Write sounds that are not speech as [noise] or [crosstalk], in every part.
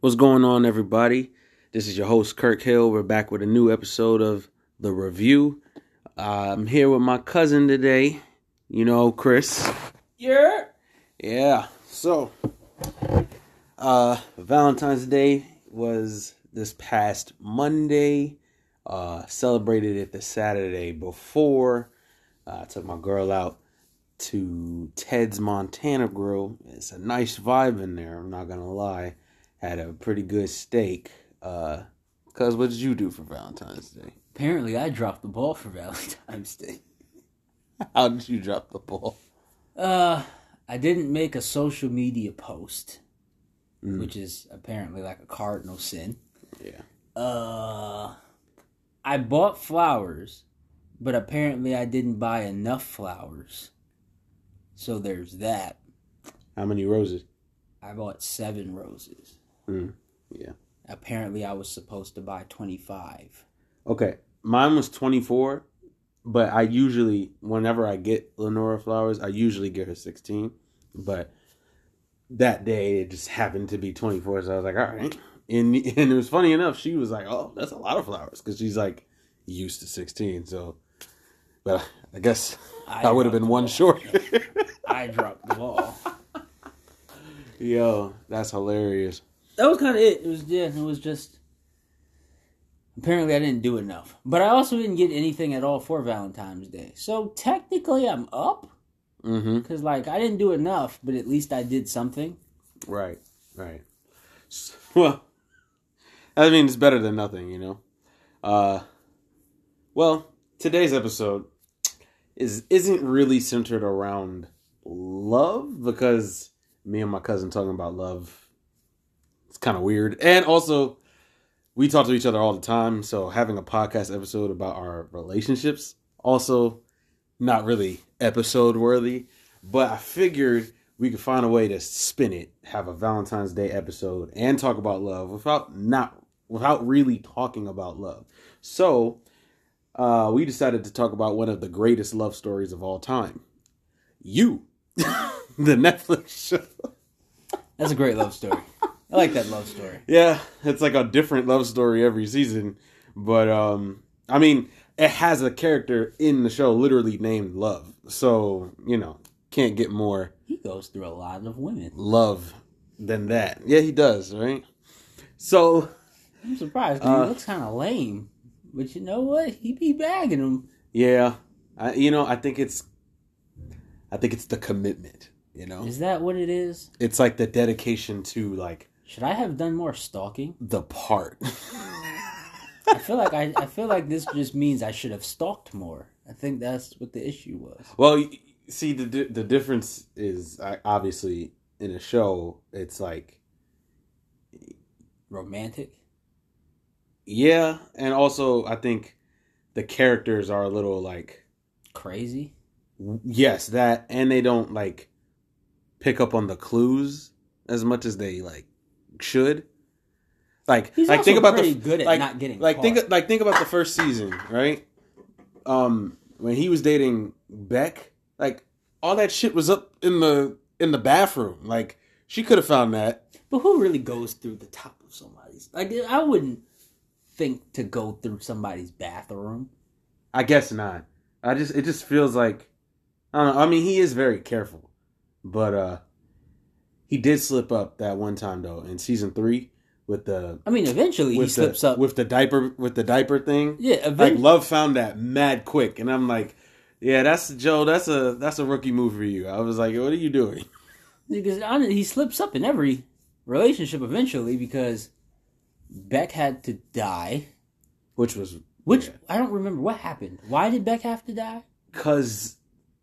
What's going on, everybody? This is your host, Kirk Hill. We're back with a new episode of The Review. Uh, I'm here with my cousin today, you know, Chris. Yeah. Yeah, so, uh, Valentine's Day was this past Monday. Uh, celebrated it the Saturday before. Uh, I took my girl out to Ted's Montana Grill. It's a nice vibe in there, I'm not gonna lie had a pretty good steak. Uh, cause what did you do for Valentine's Day? Apparently, I dropped the ball for [laughs] Valentine's Day. How did you drop the ball? Uh, I didn't make a social media post, Mm. which is apparently like a cardinal sin. Yeah. Uh, I bought flowers, but apparently I didn't buy enough flowers. So there's that. How many roses? I bought seven roses. Mm. Yeah. Apparently, I was supposed to buy 25. Okay. Mine was 24, but I usually, whenever I get Lenora flowers, I usually get her 16. But that day, it just happened to be 24. So I was like, all right. And, and it was funny enough, she was like, oh, that's a lot of flowers. Because she's like used to 16. So, but I guess I, would have been one ball. short. I dropped the ball. [laughs] Yo, that's hilarious. That was kind of it. It was yeah, it was just apparently I didn't do enough, but I also didn't get anything at all for Valentine's Day. So technically, I'm up Mm-hmm. because like I didn't do enough, but at least I did something. Right, right. S- Well, I mean, it's better than nothing, you know. Uh, well, today's episode is isn't really centered around love because me and my cousin talking about love. It's kind of weird, and also we talk to each other all the time. So having a podcast episode about our relationships also not really episode worthy. But I figured we could find a way to spin it, have a Valentine's Day episode, and talk about love without not without really talking about love. So uh, we decided to talk about one of the greatest love stories of all time. You, [laughs] the Netflix show. That's a great love story. I like that love story. Yeah, it's like a different love story every season. But um I mean, it has a character in the show literally named Love. So, you know, can't get more He goes through a lot of women. love than that. Yeah, he does, right? So, I'm surprised 'cause Uh, he looks kind of lame, but you know what? He be bagging them. yeah, I, you know, I think it's I think it's the commitment, you know. Is that what it is? It's like the dedication to like Should I have done more stalking? the part. [laughs] I feel like I, I feel like this just means I should have stalked more. I think that's what the issue was. Well, see the the difference is obviously in a show it's like Romantic. yeah, and also I think the characters are a little like Crazy. yes that, and they don't like pick up on the clues as much as they like should. Like He's like think about the good at like, not getting like caught. think like think about the first season right um when he was dating beck like all that shit was up in the in the bathroom like she could have found that But who really goes through the top of somebody's? Like I wouldn't think to go through somebody's bathroom. i guess not i just it just feels like i don't know i mean he is very careful but uh he did slip up that one time though in season three with the I mean, eventually he with slips the, up. with the diaper with the diaper thing yeah, like eventually. love found that mad quick and i'm like yeah that's joe that's a that's a rookie move for you i was like what are you doing because he slips up in every relationship eventually because Beck had to die. which was Which I don't remember what happened. Why did Beck have to die? because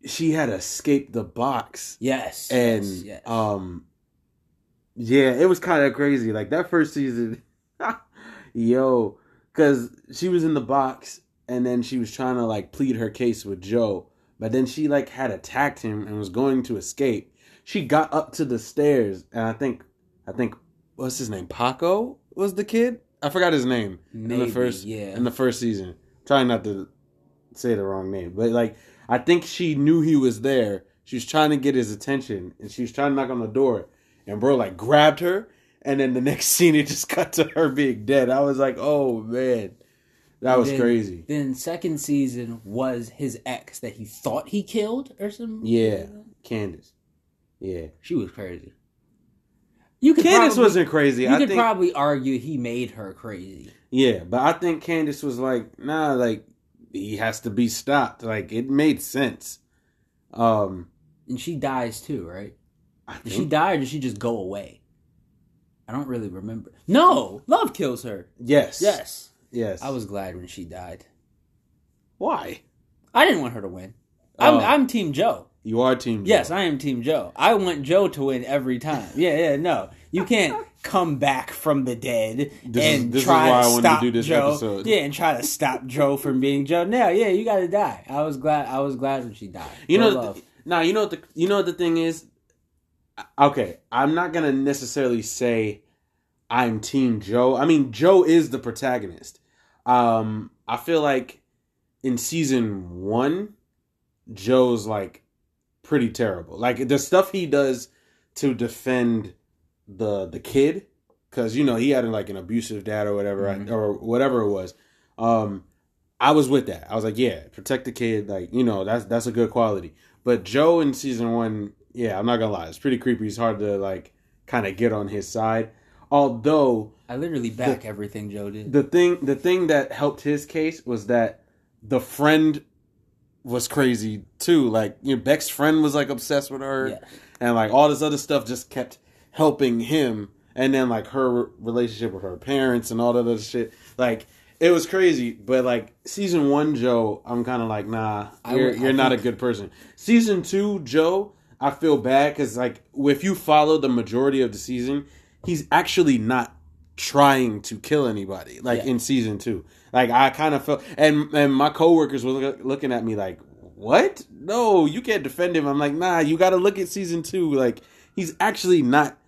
she had escaped the box Yes, and yes, yes. um yeah it was kind of crazy like that first season [laughs] yo because she was in the box and then she was trying to like plead her case with joe but then she like had attacked him and was going to escape. She got up to the stairs and i think i think what's his name paco was the kid? I forgot his name in Maybe, the first yeah. in the first season. Trying not to say the wrong name but like i think she knew he was there. She was trying to get his attention and she was trying to knock on the door and bro like grabbed her and then the next [laughs] scene it just cut to her being dead. I was like, oh man, that was Then- crazy. Then second season was his ex that he thought he killed or something. Yeah, Candace. Yeah, she was crazy. You could Candace probably, wasn't crazy. You I could think. probably argue he made her crazy. yeah, but I think Candace was like, nah, like he has to be stopped. Like it made sense. Um, And she dies too, right? Did she die or did she just go away? I don't really remember. No, love kills her. yes, Yes, yes. I was glad when she died. why I didn't want her to win. I'm, Oh. I'm Team Joe. you are Team. Joe. Yes, I am Team Joe. I want Joe to win every time. Yeah, yeah, no. You can't [laughs] come back from the dead This is- and this is try why I to wanted to stop do this Joe. episode. Yeah, and try to stop Joe from being Joe. No, yeah, you got to die. I was glad. I was glad when she died. You Go know, love. th- now you know what the you know what the thing is. Okay, I'm not gonna necessarily say I'm Team Joe. I mean, Joe is the protagonist. Um, I feel like in season one, Joe's like pretty terrible. Like the stuff he does to defend the the kid, because you know he had like an abusive dad or whatever, Mhm. or whatever it was. Um, I was with that. I was like, yeah, protect the kid. Like, you know, that's that's a good quality. But Joe in season one, yeah, I'm not gonna lie, it's pretty creepy. It's hard to like kind of get on his side. Although I literally back everything Joe did. the thing the thing that helped his case was that the friend was crazy too. Like, you know, Beck's friend was like obsessed with her, Yeah. and like all this other stuff just kept helping him. And then like her relationship with her parents and all that other shit, like it was crazy. But like season one, Joe, I'm kind of like, nah, you're would- you're not a good person. Season two, Joe, I feel bad because like if you follow the majority of the season, he's actually not trying to kill anybody. Like Yeah. in season two, like I kind of felt, and and my coworkers were look, looking at me like, what? No, you can't defend him. I'm like, nah, you got to look at season two. Like he's actually not.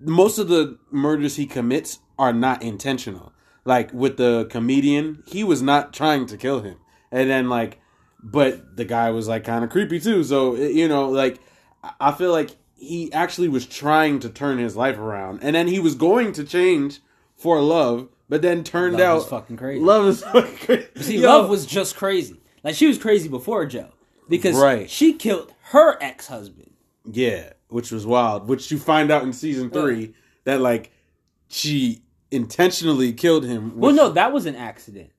Most of the murders he commits are not intentional. Like with the comedian, he was not trying to kill him, and then like, but the guy was like kind of creepy too. So eh, you know, like I- feel like he actually was trying to turn his life around, and then he was going to change for love, but then turned Love out fucking crazy. Love is fucking crazy. [laughs] See, Yo, Love was just crazy. Like she was crazy before Joe because Right. she killed her ex husband. yeah, which was wild. Which you find out in season three that like she intentionally killed him. Well, no, that was an accident.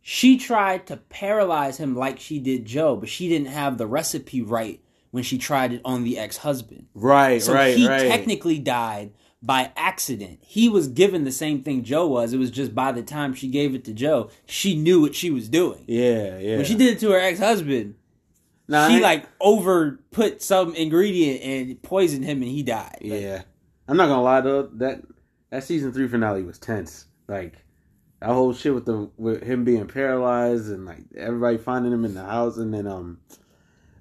She tried to paralyze him like she did Joe, but she didn't have the recipe right when she tried it on the ex husband. right, So right, he right. technically died by accident. He was given the same thing Joe was. It was just by the time she gave it to Joe, she knew what she was doing. yeah, yeah. When she did it to her ex husband, Nah, she like over put some ingredient and poisoned him and he died. Like, Yeah, I'm not gonna lie though that that season three finale was tense. Like that whole shit with the with him being paralyzed and like everybody finding him in the house and then um,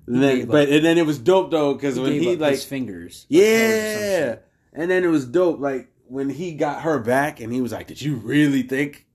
then gave but and then it was dope though because when he like his fingers. yeah, and then it was dope like when he got her back and he was like, "Did you really think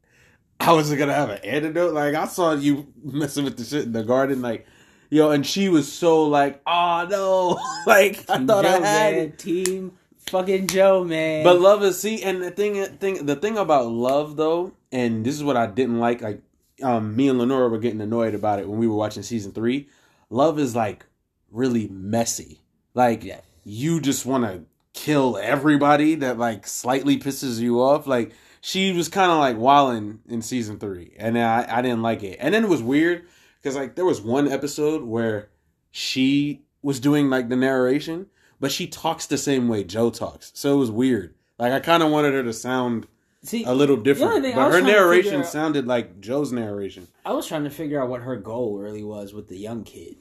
I was gonna have an antidote?" Like I saw you [laughs] messing with the shit in the garden, like. Yo, and she was so like, oh no, [laughs] like I thought Joe, I had man. Team fucking Joe, man. But love is see, and the thing, thing, the thing about love though, and this is what I didn't like. Like, um, me and Lenora were getting annoyed about it when we were watching season three. Love is like really messy. Like, Yeah. you just want to kill everybody that like slightly pisses you off. Like, she was kind of like wilding in season three, and I, I didn't like it. And then it was weird because like there was one episode where she was doing like the narration, but she talks the same way Joe talks. So it was weird. Like I kind of wanted her to sound See, a little different, but her narration out- sounded like Joe's narration. I was trying to figure out what her goal really was with the young kid.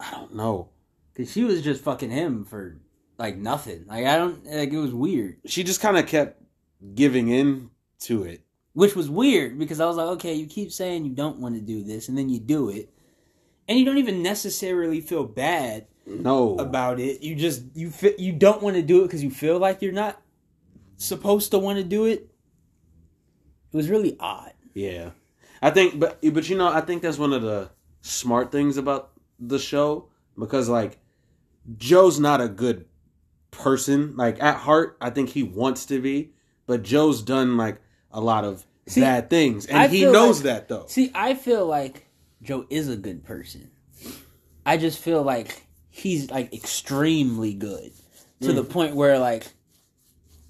I don't know. Cause she was just fucking him for like nothing. Like I don't like it was weird. She just kind of kept giving in to it. Which was weird because I was like, okay, you keep saying you don't want to do this and then you do it. And you don't even necessarily feel bad No, about it. You just you fi- you don't want to do it because you feel like you're not supposed to want to do it. It was really odd. Yeah, I think, but but you know, I think that's one of the smart things about the show because like Joe's not a good person. Like at heart, I think he wants to be, but Joe's done like a lot of See, bad things, and I he knows like- that though. See, I feel like Joe is a good person. I just feel like he's like extremely good to Mm. the point where like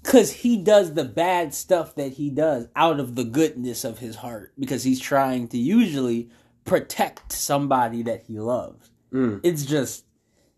cuz he does the bad stuff that he does out of the goodness of his heart because he's trying to usually protect somebody that he loves. Mm. It's just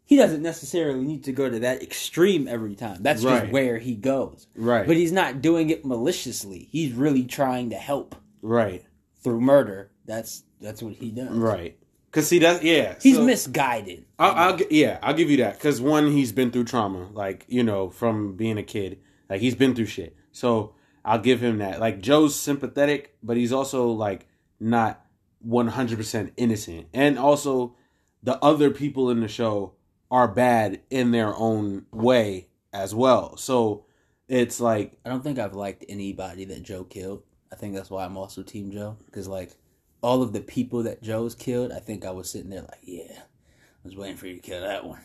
he doesn't necessarily need to go to that extreme every time. That's Right. just where he goes. Right, But he's not doing it maliciously. He's really trying to help right, through murder. That's that's what he does. right. Cause he does, yeah, He's so- misguided. I'll, I'll yeah, I'll give you that because one, he's been through trauma, like you know, from being a kid, like he's been through shit. So I'll give him that. Like Joe's sympathetic, but he's also like not one hundred percent innocent, and also the other people in the show are bad in their own way as well. So it's like I don't think I've liked anybody that Joe killed. I think that's why I'm also Team Joe because like all of the people that Joe's killed, I think I was sitting there like, yeah, I was waiting for you to kill that one.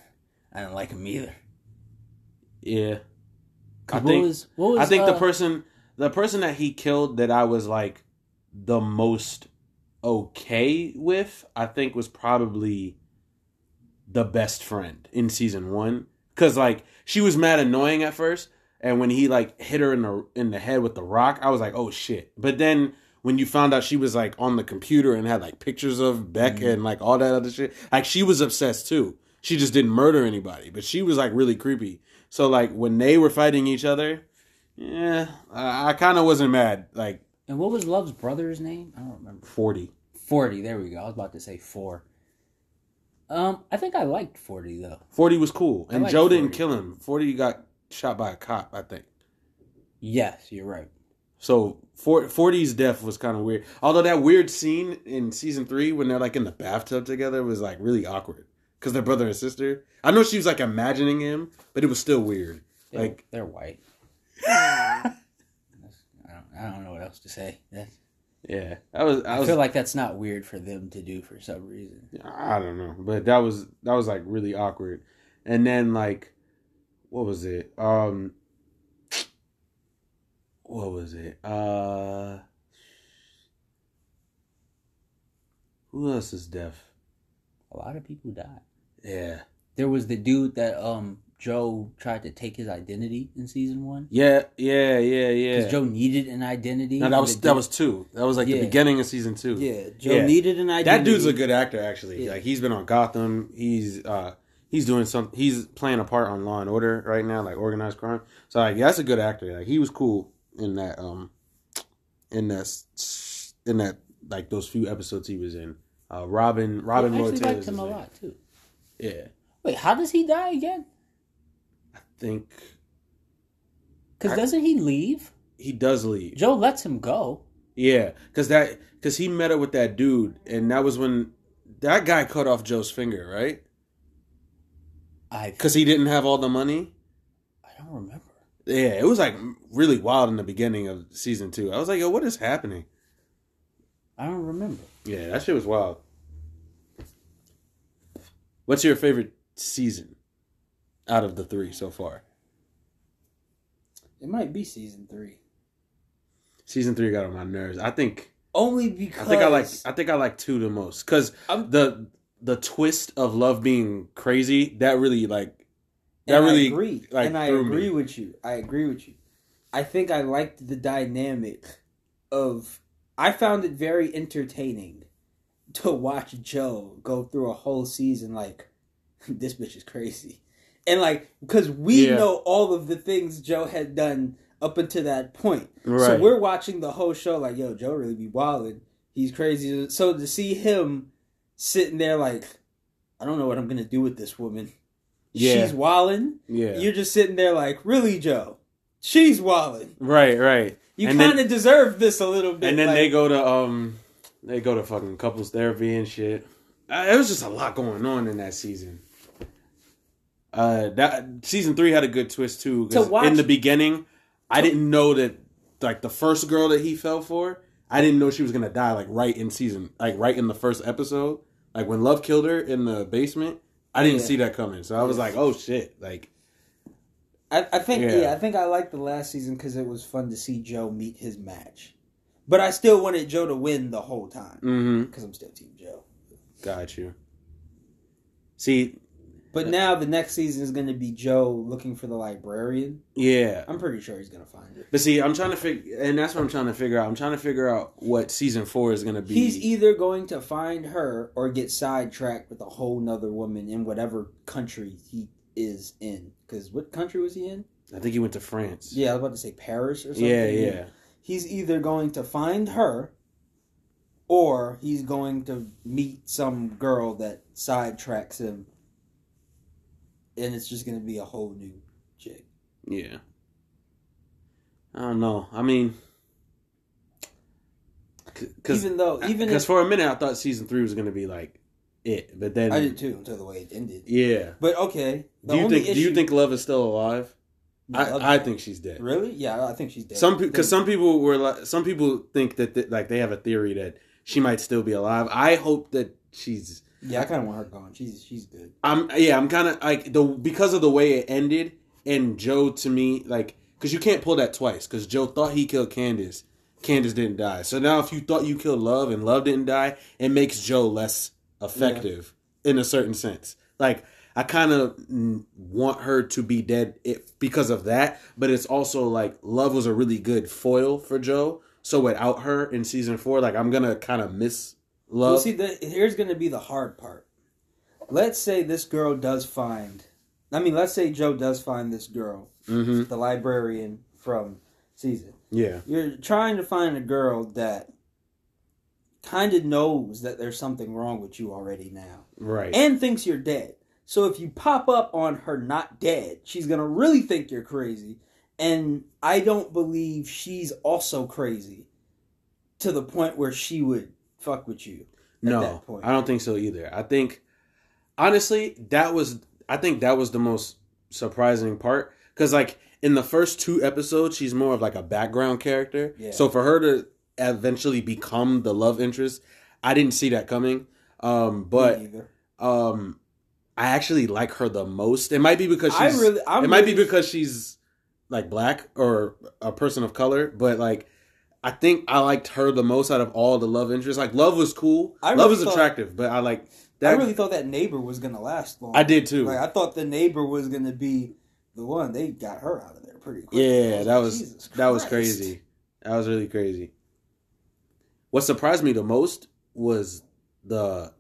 I didn't like him either. yeah, 'Cause I what think- was what was I think the uh, person the person that he killed that I was like the most okay with, I think was probably the best friend in season 1 cuz like she was mad annoying at first and when he like hit her in the in the head with the rock, I was like, "Oh shit." But then when you found out she was like on the computer and had like pictures of Beck Mhm. and like all that other shit, like she was obsessed too. She just didn't murder anybody, but she was like really creepy. So like when they were fighting each other, yeah, I, I kind of wasn't mad. Like and what was Love's brother's name? I don't remember. forty. Forty. There we go. I was about to say four. Um, I think I liked Forty though. Forty was cool, and Joe didn't kill him. Forty got shot by a cop, I think. Yes, you're right. So for- 40's death was kind of weird. Although that weird scene in season three when they're like in the bathtub together was like really awkward because they're brother and sister. I know she was like imagining him, but it was still weird. They're, Like- they're white. [laughs] I don't, I don't know what else to say. That's, Yeah, that was. I I was. feel like that's not weird for them to do for some reason. I don't know, but that was that was like really awkward. And then like, what was it? Um, what was it? Uh, who else is deaf? A lot of people died. Yeah, There was the dude that um Joe tried to take his identity in season one yeah, yeah, yeah, yeah. because Joe needed an identity. no, that was that was two. That was like the beginning of season two. yeah. Joe Yeah. needed an identity. That dude's a good actor, actually. Yeah. Like he's been on Gotham. He's uh he's doing some. He's playing a part on Law and Order right now, like organized crime. So like, yeah, that's a good actor. Like he was cool in that um in that in that like those few episodes he was in. Uh, Robin Robin I actually liked him a lot too. Yeah, Wait, how does he die again? I think Because doesn't he leave? he does leave. Joe lets him go. Yeah, because that because he met up with that dude, and that was when that guy cut off Joe's finger, right? I Because he didn't have all the money. I don't remember. Yeah, it was like really wild in the beginning of season two. I was like, yo, what is happening? I don't remember. Yeah, that shit was wild. What's your favorite season out of the three so far? It might be season three. Season three got on my nerves. I think Only because I think I like I think I like two the most because the the twist of love being crazy that really like that And really I agree. like and I agree me. with you. I agree with you. I think I liked the dynamic of. I found it very entertaining [laughs] to watch Joe go through a whole season like [laughs] this bitch is crazy, and like because we Yeah. know all of the things Joe had done up until that point. So we're watching the whole show like, yo, Joe really be wilding. He's crazy. So to see him sitting there like, I don't know what I'm gonna do with this woman. Yeah. She's wilding. yeah You're just sitting there like, really, Joe? She's wilding. right right You kind of deserve this a little bit. and then like- they go to um they go to fucking couples therapy and shit. Uh, it was just a lot going on in that season. Uh, that season three had a good twist too. To watch- in the beginning, I didn't know that like the first girl that he fell for, I didn't know she was gonna die like right in season, like right in the first episode. Like when Love killed her in the basement, I didn't Yeah. see that coming. So I was like, oh shit, like I, I think yeah. Yeah. I think I liked the last season because it was fun to see Joe meet his match, but I still wanted Joe to win the whole time Mm-hmm. because I'm still Team Joe. Got you. See, But now the next season is going to be Joe looking for the librarian. yeah. I'm pretty sure he's going to find her. But see, I'm trying to figure, and that's what I'm trying to figure out. I'm trying to figure out what season four is going to be. He's either going to find her or get sidetracked with a whole nother woman in whatever country he is in. Because what country was he in? I think he went to France. Yeah, I was about to say Paris or something. yeah, yeah. He's either going to find her or he's going to meet some girl that sidetracks him. And it's just going to be a whole new chick. Yeah. I don't know. I mean, because Even though, even because for a minute I thought season three was going to be like it, but then I did too until the way it ended. yeah. But okay. Do you think? Do you think Love is still alive? I, I think she's dead. Really? Yeah, I think she's dead. Some because some people were like some people think that th- like they have a theory that she might still be alive. I hope that she's. Yeah, I kind of want her gone. She's she's good. I'm yeah. I'm kind of like the because of the way it ended and Joe to me like because you can't pull that twice because Joe thought he killed Candace. Candace didn't die. So now if you thought you killed Love and Love didn't die, it makes Joe less effective in a certain sense. Like I kind of want her to be dead if, because of that, but it's also like Love was a really good foil for Joe. So without her in season four, like I'm gonna kind of miss Love. Well, see, the, here's going to be the hard part. Let's say this girl does find. I mean, let's say Joe does find this girl, hmm the librarian from season. Yeah, You're trying to find a girl that kind of knows that there's something wrong with you already now right. and thinks you're dead. So if you pop up on her not dead, she's going to really think you're crazy. And I don't believe she's also crazy to the point where she would fuck with you. at no, that point. I don't think so either. I think honestly, that was I think that was the most surprising part because like in the first two episodes, she's more of like a background character. Yeah. So for her to eventually become the love interest, I didn't see that coming. Um, but um, I actually like her the most. It might be because I she's. really, I'm it might be because she's like black or a person of color, but like. I think I liked her the most out of all the love interests. Like love was cool, I love really was thought- attractive, but I like I really thought that neighbor was gonna last long. I did too. Like I thought the neighbor was gonna be the one. They got her out of there pretty quick. Yeah, like, that was that was crazy. That was really crazy. What surprised me the most was the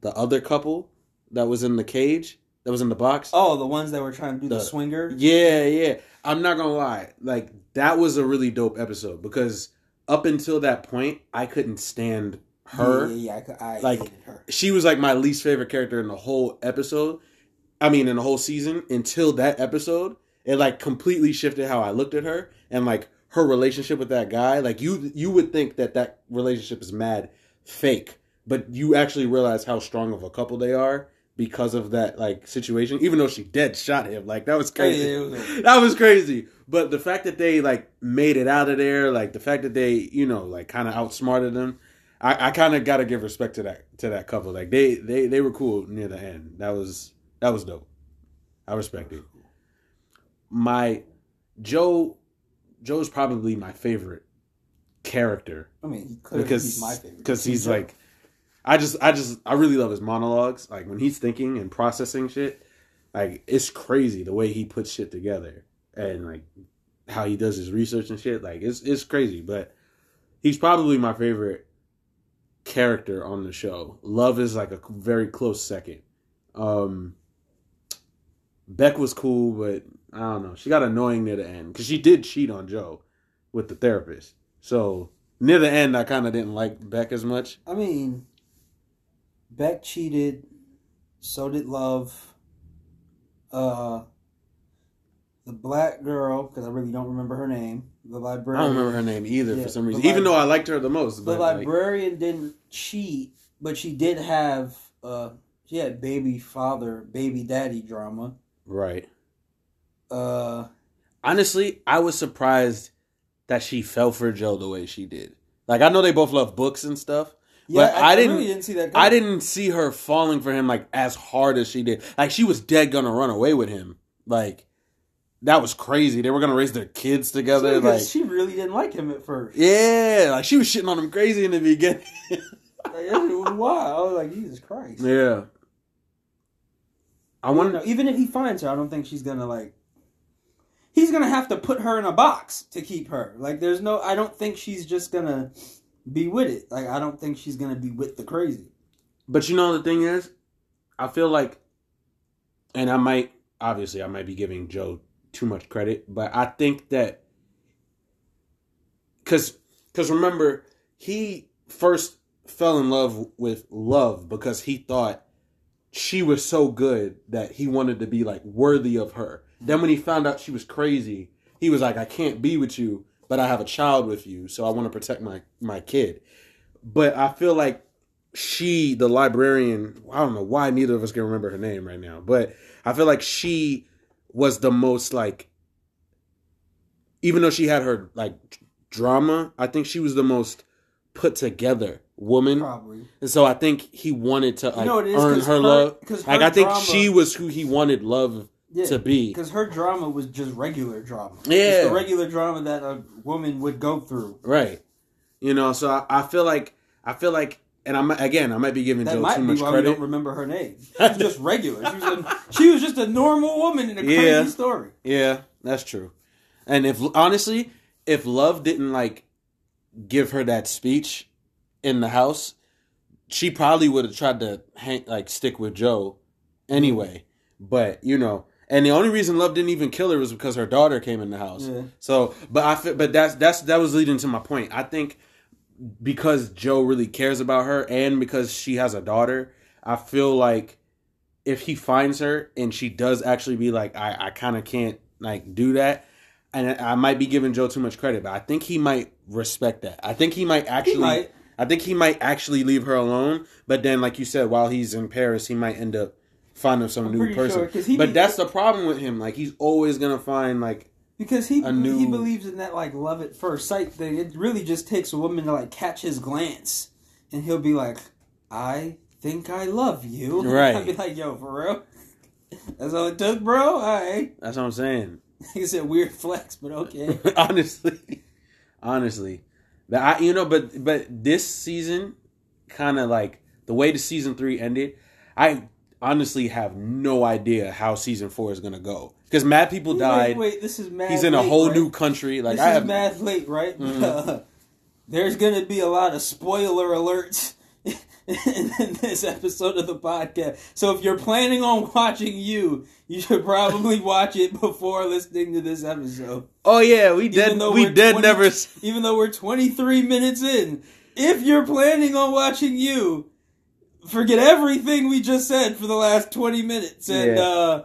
the other couple that was in the cage, that was in the box. Oh, the ones that were trying to do the, The- swinger. Yeah, yeah. I'm not gonna lie. Like that was a really dope episode because up until that point, I couldn't stand her. Yeah, yeah, yeah, I I, Like- her. She was like my least favorite character in the whole episode. I mean, in the whole season until that episode, it like completely shifted how I looked at her and like her relationship with that guy. Like you, you would think that that relationship is mad fake, but you actually realize how strong of a couple they are because of that like situation. Even though she dead shot him, like that was crazy. Yeah, [laughs] that was crazy. But the fact that they like made it out of there, like the fact that they, you know, like kind of outsmarted them, I, I kind of got to give respect to that to that couple. Like they they they were cool near the end. That was that was dope. I respect it. My Joe Joe's probably my favorite character I mean, because he's my favorite. because he's like I just I just I really love his monologues. Like when he's thinking and processing shit, like it's crazy the way he puts shit together and like how he does his research and shit. Like it's it's crazy, but he's probably my favorite character on the show. Love is like a very close second. Um Beck was cool, but I don't know. She got annoying near the end because she did cheat on Joe with the therapist. So near the end, I kind of didn't like Beck as much. I mean, Beck cheated. So did Love. Uh, the black girl, because I really don't remember her name. The librarian. I don't remember her name either Yeah, for some the reason, even though I liked her the most. The But like, librarian didn't cheat, but she did have. Uh, she had baby father, baby daddy drama. right. Uh, Honestly, I was surprised that she fell for Joe the way she did. Like I know they both love books and stuff, yeah, But I, I didn't- really didn't see that. I didn't see her falling for him like as hard as she did. Like she was dead gonna run away with him. Like that was crazy. They were gonna raise their kids together. Because like, she really didn't like him at first. yeah, like she was shitting on him crazy in the beginning. Like, that was wild. I was like, Jesus Christ. yeah. I wonder. know, even if he finds her, I don't think she's gonna like. He's gonna have to put her in a box to keep her. Like, there's no. I don't think she's just gonna be with it. Like, I don't think she's gonna be with the crazy. But you know the thing is, I feel like, and I might obviously I might be giving Joe too much credit, but I think that because because remember he first fell in love with love because he thought she was so good that he wanted to be like worthy of her. Then when he found out she was crazy, he was like, I can't be with you, but I have a child with you, so I want to protect my my kid. But I feel like she, the librarian, I don't know why neither of us can remember her name right now, but I feel like she was the most like, even though she had her like drama, I think she was the most put together woman. Probably. And so I think he wanted to like know it is? earn her, her- love. 'cause Like I think drama- she was who he wanted love Yeah. to be. Because her drama was just regular drama. Yeah. It's the regular drama that a woman would go through. Right. You know, so I, I feel like I feel like and I'm again I might be giving That Joe too much credit. don't remember her name. She was just [laughs] regular. She was, a, she was just a normal woman in a crazy Yeah. story. Yeah, that's true. And if honestly, if Love didn't like give her that speech in the house, she probably would have tried to hang like stick with Joe anyway. Mm-hmm. But you know, and the only reason Love didn't even kill her was because her daughter came in the house. Yeah. So, but I feel, but that's that's that was leading to my point. I think because Joe really cares about her and because she has a daughter, I feel like if he finds her and she does actually be like, I, I kind of can't like do that, and I might be giving Joe too much credit, but I think he might respect that. I think he might actually. might. I think he might actually leave her alone, but then, like you said, while he's in Paris, he might end up finding some I'm new person. sure, he but be- that's the problem with him. Like he's always gonna find like Because he new- he believes in that like love at first sight thing. It really just takes a woman to like catch his glance, and he'll be like, "I think I love you." [laughs] Right. I'd be like, "Yo, for real? [laughs] That's all it took, bro." All right. that's what I'm saying. [laughs] It's said, weird flex, but okay. honestly, honestly, that I you know, but but this season, kind of like the way the season three ended, I honestly have no idea how season four is gonna go because mad people died. Wait, wait, this is mad. He's in a late, whole right? new country. Like this I is have, mad late, right? Mhm. [laughs] There's gonna be a lot of spoiler alerts [laughs] in this episode of the podcast. So if you're planning on watching you, you should probably [laughs] watch it before listening to this episode. oh yeah, we Even dead. We dead 20 never. Even though we're 23 minutes in, if you're planning on watching you, forget everything we just said for the last 20 minutes, and Yeah. uh,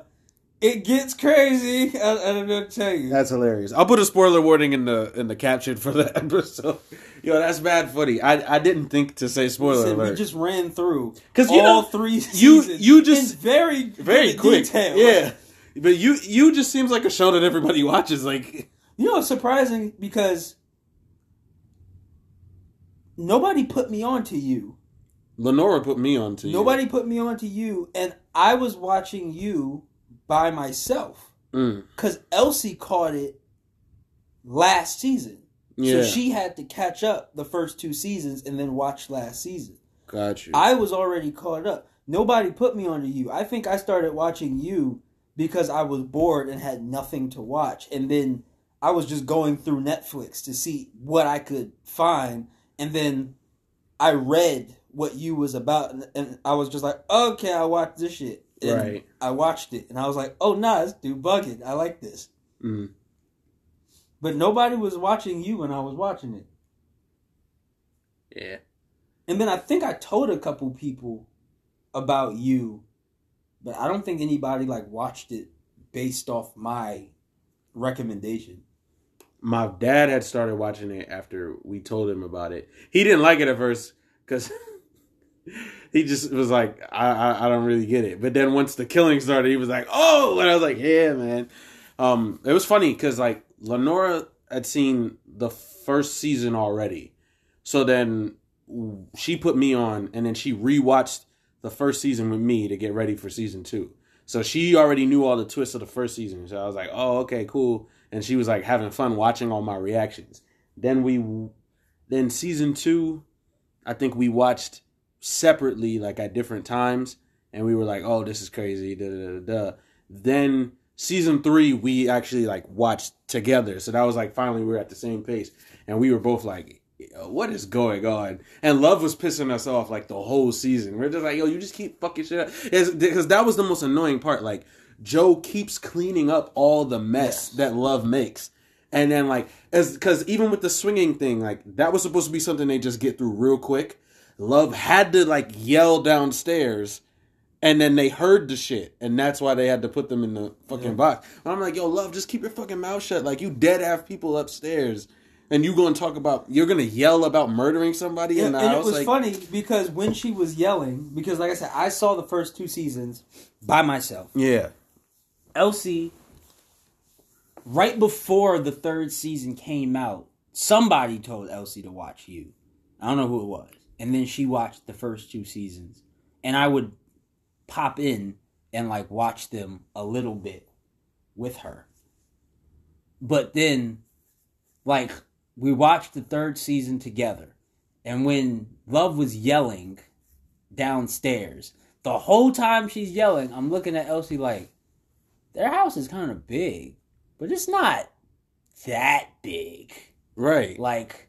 it gets crazy. I, I don't know what to tell you. That's hilarious. I'll put a spoiler warning in the in the caption for the [laughs] episode. Yo, that's bad footy. I I didn't think to say spoiler Listen, alert. We just ran through 'Cause all you know, three you- you just- in very very quick. detail. Yeah, but you you just seems like a show that everybody [laughs] watches. Like You know, it's surprising because nobody put me on to you. Lenora put me on to you. Nobody put me on to you, and I was watching you by myself Mm, because Elsie caught it last season. yeah, So she had to catch up the first two seasons and then watch last season. got you. I was already caught up. Nobody put me onto you. I think I started watching you because I was bored and had nothing to watch. And then I was just going through Netflix to see what I could find. And then I read what you was about and, and I was just like, okay, I watched this shit. And Right. I watched it and I was like, oh nah, this dude bugging. I like this. Mm. But nobody was watching you when I was watching it. Yeah, And then I think I told a couple people about you, but I don't think anybody like watched it based off my recommendation. my dad had started watching it after we told him about it. He didn't like it at first because [laughs] he just was like, I, I I don't really get it. But then once the killing started, he was like, oh, and I was like, yeah, man. Um, it was funny because like Lenora had seen the first season already, so then she put me on, and then she rewatched the first season with me to get ready for season two. So she already knew all the twists of the first season. So I was like, oh, okay, cool. And she was like having fun watching all my reactions. Then we, then season two, I think we watched separately, like at different times, and we were like, oh, this is crazy. Da da da da. Then season three, we actually like watched together. So that was like finally we were at the same pace, and we were both like, what is going on? And Love was pissing us off like the whole season. We're just like, yo, you just keep fucking shit up. Because that was the most annoying part. Like, Joe keeps cleaning up all the mess Yes. that Love makes. And then, like, as because even with the swinging thing, like, that was supposed to be something they just get through real quick. Love had to, like, yell downstairs. And then they heard the shit, and that's why they had to put them in the fucking Yeah. box. And I'm like, yo, love, just keep your fucking mouth shut. Like you dead have people upstairs, and you gonna talk about you're gonna yell about murdering somebody Yeah, in the and house. it was like, funny because when she was yelling, because like I said, I saw the first two seasons by myself. yeah, Elsie, right before the third season came out, somebody told Elsie to watch you. I don't know who it was. And then she watched the first two seasons. And I would pop in and like watch them a little bit with her. But then, like, we watched the third season together. And when Love was yelling downstairs, the whole time she's yelling, I'm looking at Elsie like, their house is kind of big, but it's not that big. right. Like,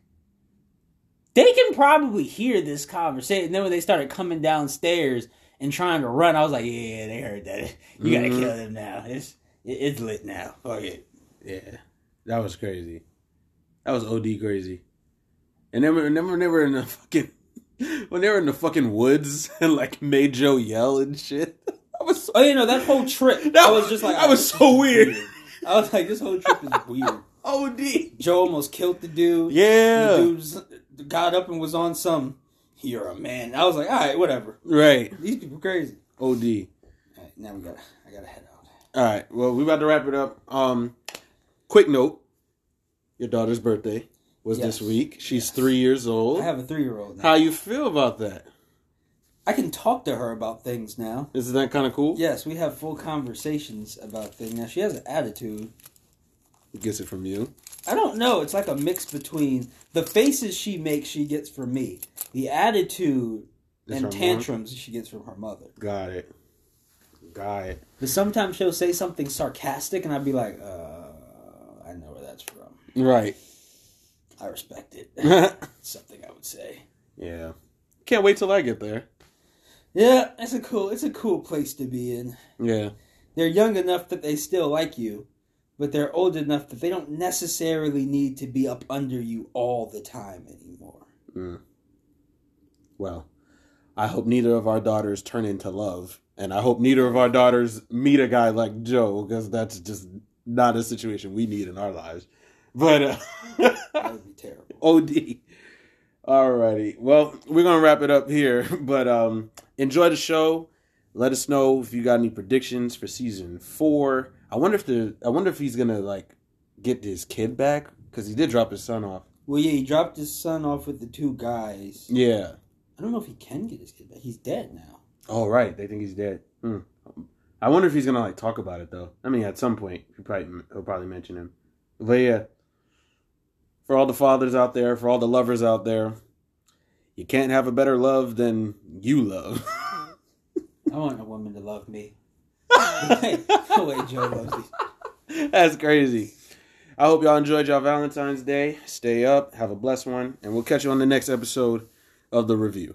they can probably hear this conversation. And then when they started coming downstairs and trying to run, I was like, yeah, they heard that. [laughs] You gotta Mhm. kill them now. It's it, it's lit now. Fuck it. Yeah, that was crazy. That was od crazy. And then they were in the fucking [laughs] when they were in the fucking woods [laughs] and like made Joe yell and shit. I was so, Oh, you know that whole trip. That I was just like, I was so weird. I was like, this whole trip is weird. od. Joe almost killed the dude. Yeah, The dude got up and was on some. You're a man. I was like, all right, whatever. right. These people crazy. Od. All right, now we got. I gotta head out. All right. Well, we about to wrap it up. Um, quick note: your daughter's birthday was this week. She's Yes. three years old. I have a three year old now. How you feel about that? I can talk to her about things now. Isn't that kind of cool? Yes, we have full conversations about things. Now she has an attitude. Gets it from you. I don't know. It's like a mix between the faces she makes, she gets from me. The attitude Is and her mom? tantrums she gets from her mother. Got it. Got it. But sometimes she'll say something sarcastic, and I'd be like, uh, I know where that's from. Right. I respect it. [laughs] something I would say. Yeah. Can't wait till I get there. Yeah, it's a cool. It's a cool place to be in. Yeah. They're young enough that they still like you, but they're old enough that they don't necessarily need to be up under you all the time anymore. Mm. Well, I hope neither of our daughters turn into love, and I hope neither of our daughters meet a guy like Joe, because that's just not a situation we need in our lives. But uh, That would be terrible. [laughs] OD. Alrighty. Well, we're gonna wrap it up here, [laughs] but um enjoy the show. Let us know if you got any predictions for season four. I wonder if the I wonder if he's gonna like get his kid back because he did drop his son off. Well, yeah, he dropped his son off with the two guys. Yeah. I don't know if he can get his kid back. He's dead now. Oh right, they think he's dead. Hmm. I wonder if he's gonna like talk about it though. I mean, at some point he probably he'll probably mention him. But yeah, for all the fathers out there, for all the lovers out there, you can't have a better love than you love. [laughs] I want a woman to love me. Joe loves me. That's crazy. I hope y'all enjoyed y'all Valentine's Day. Stay up, have a blessed one, and we'll catch you on the next episode of the review.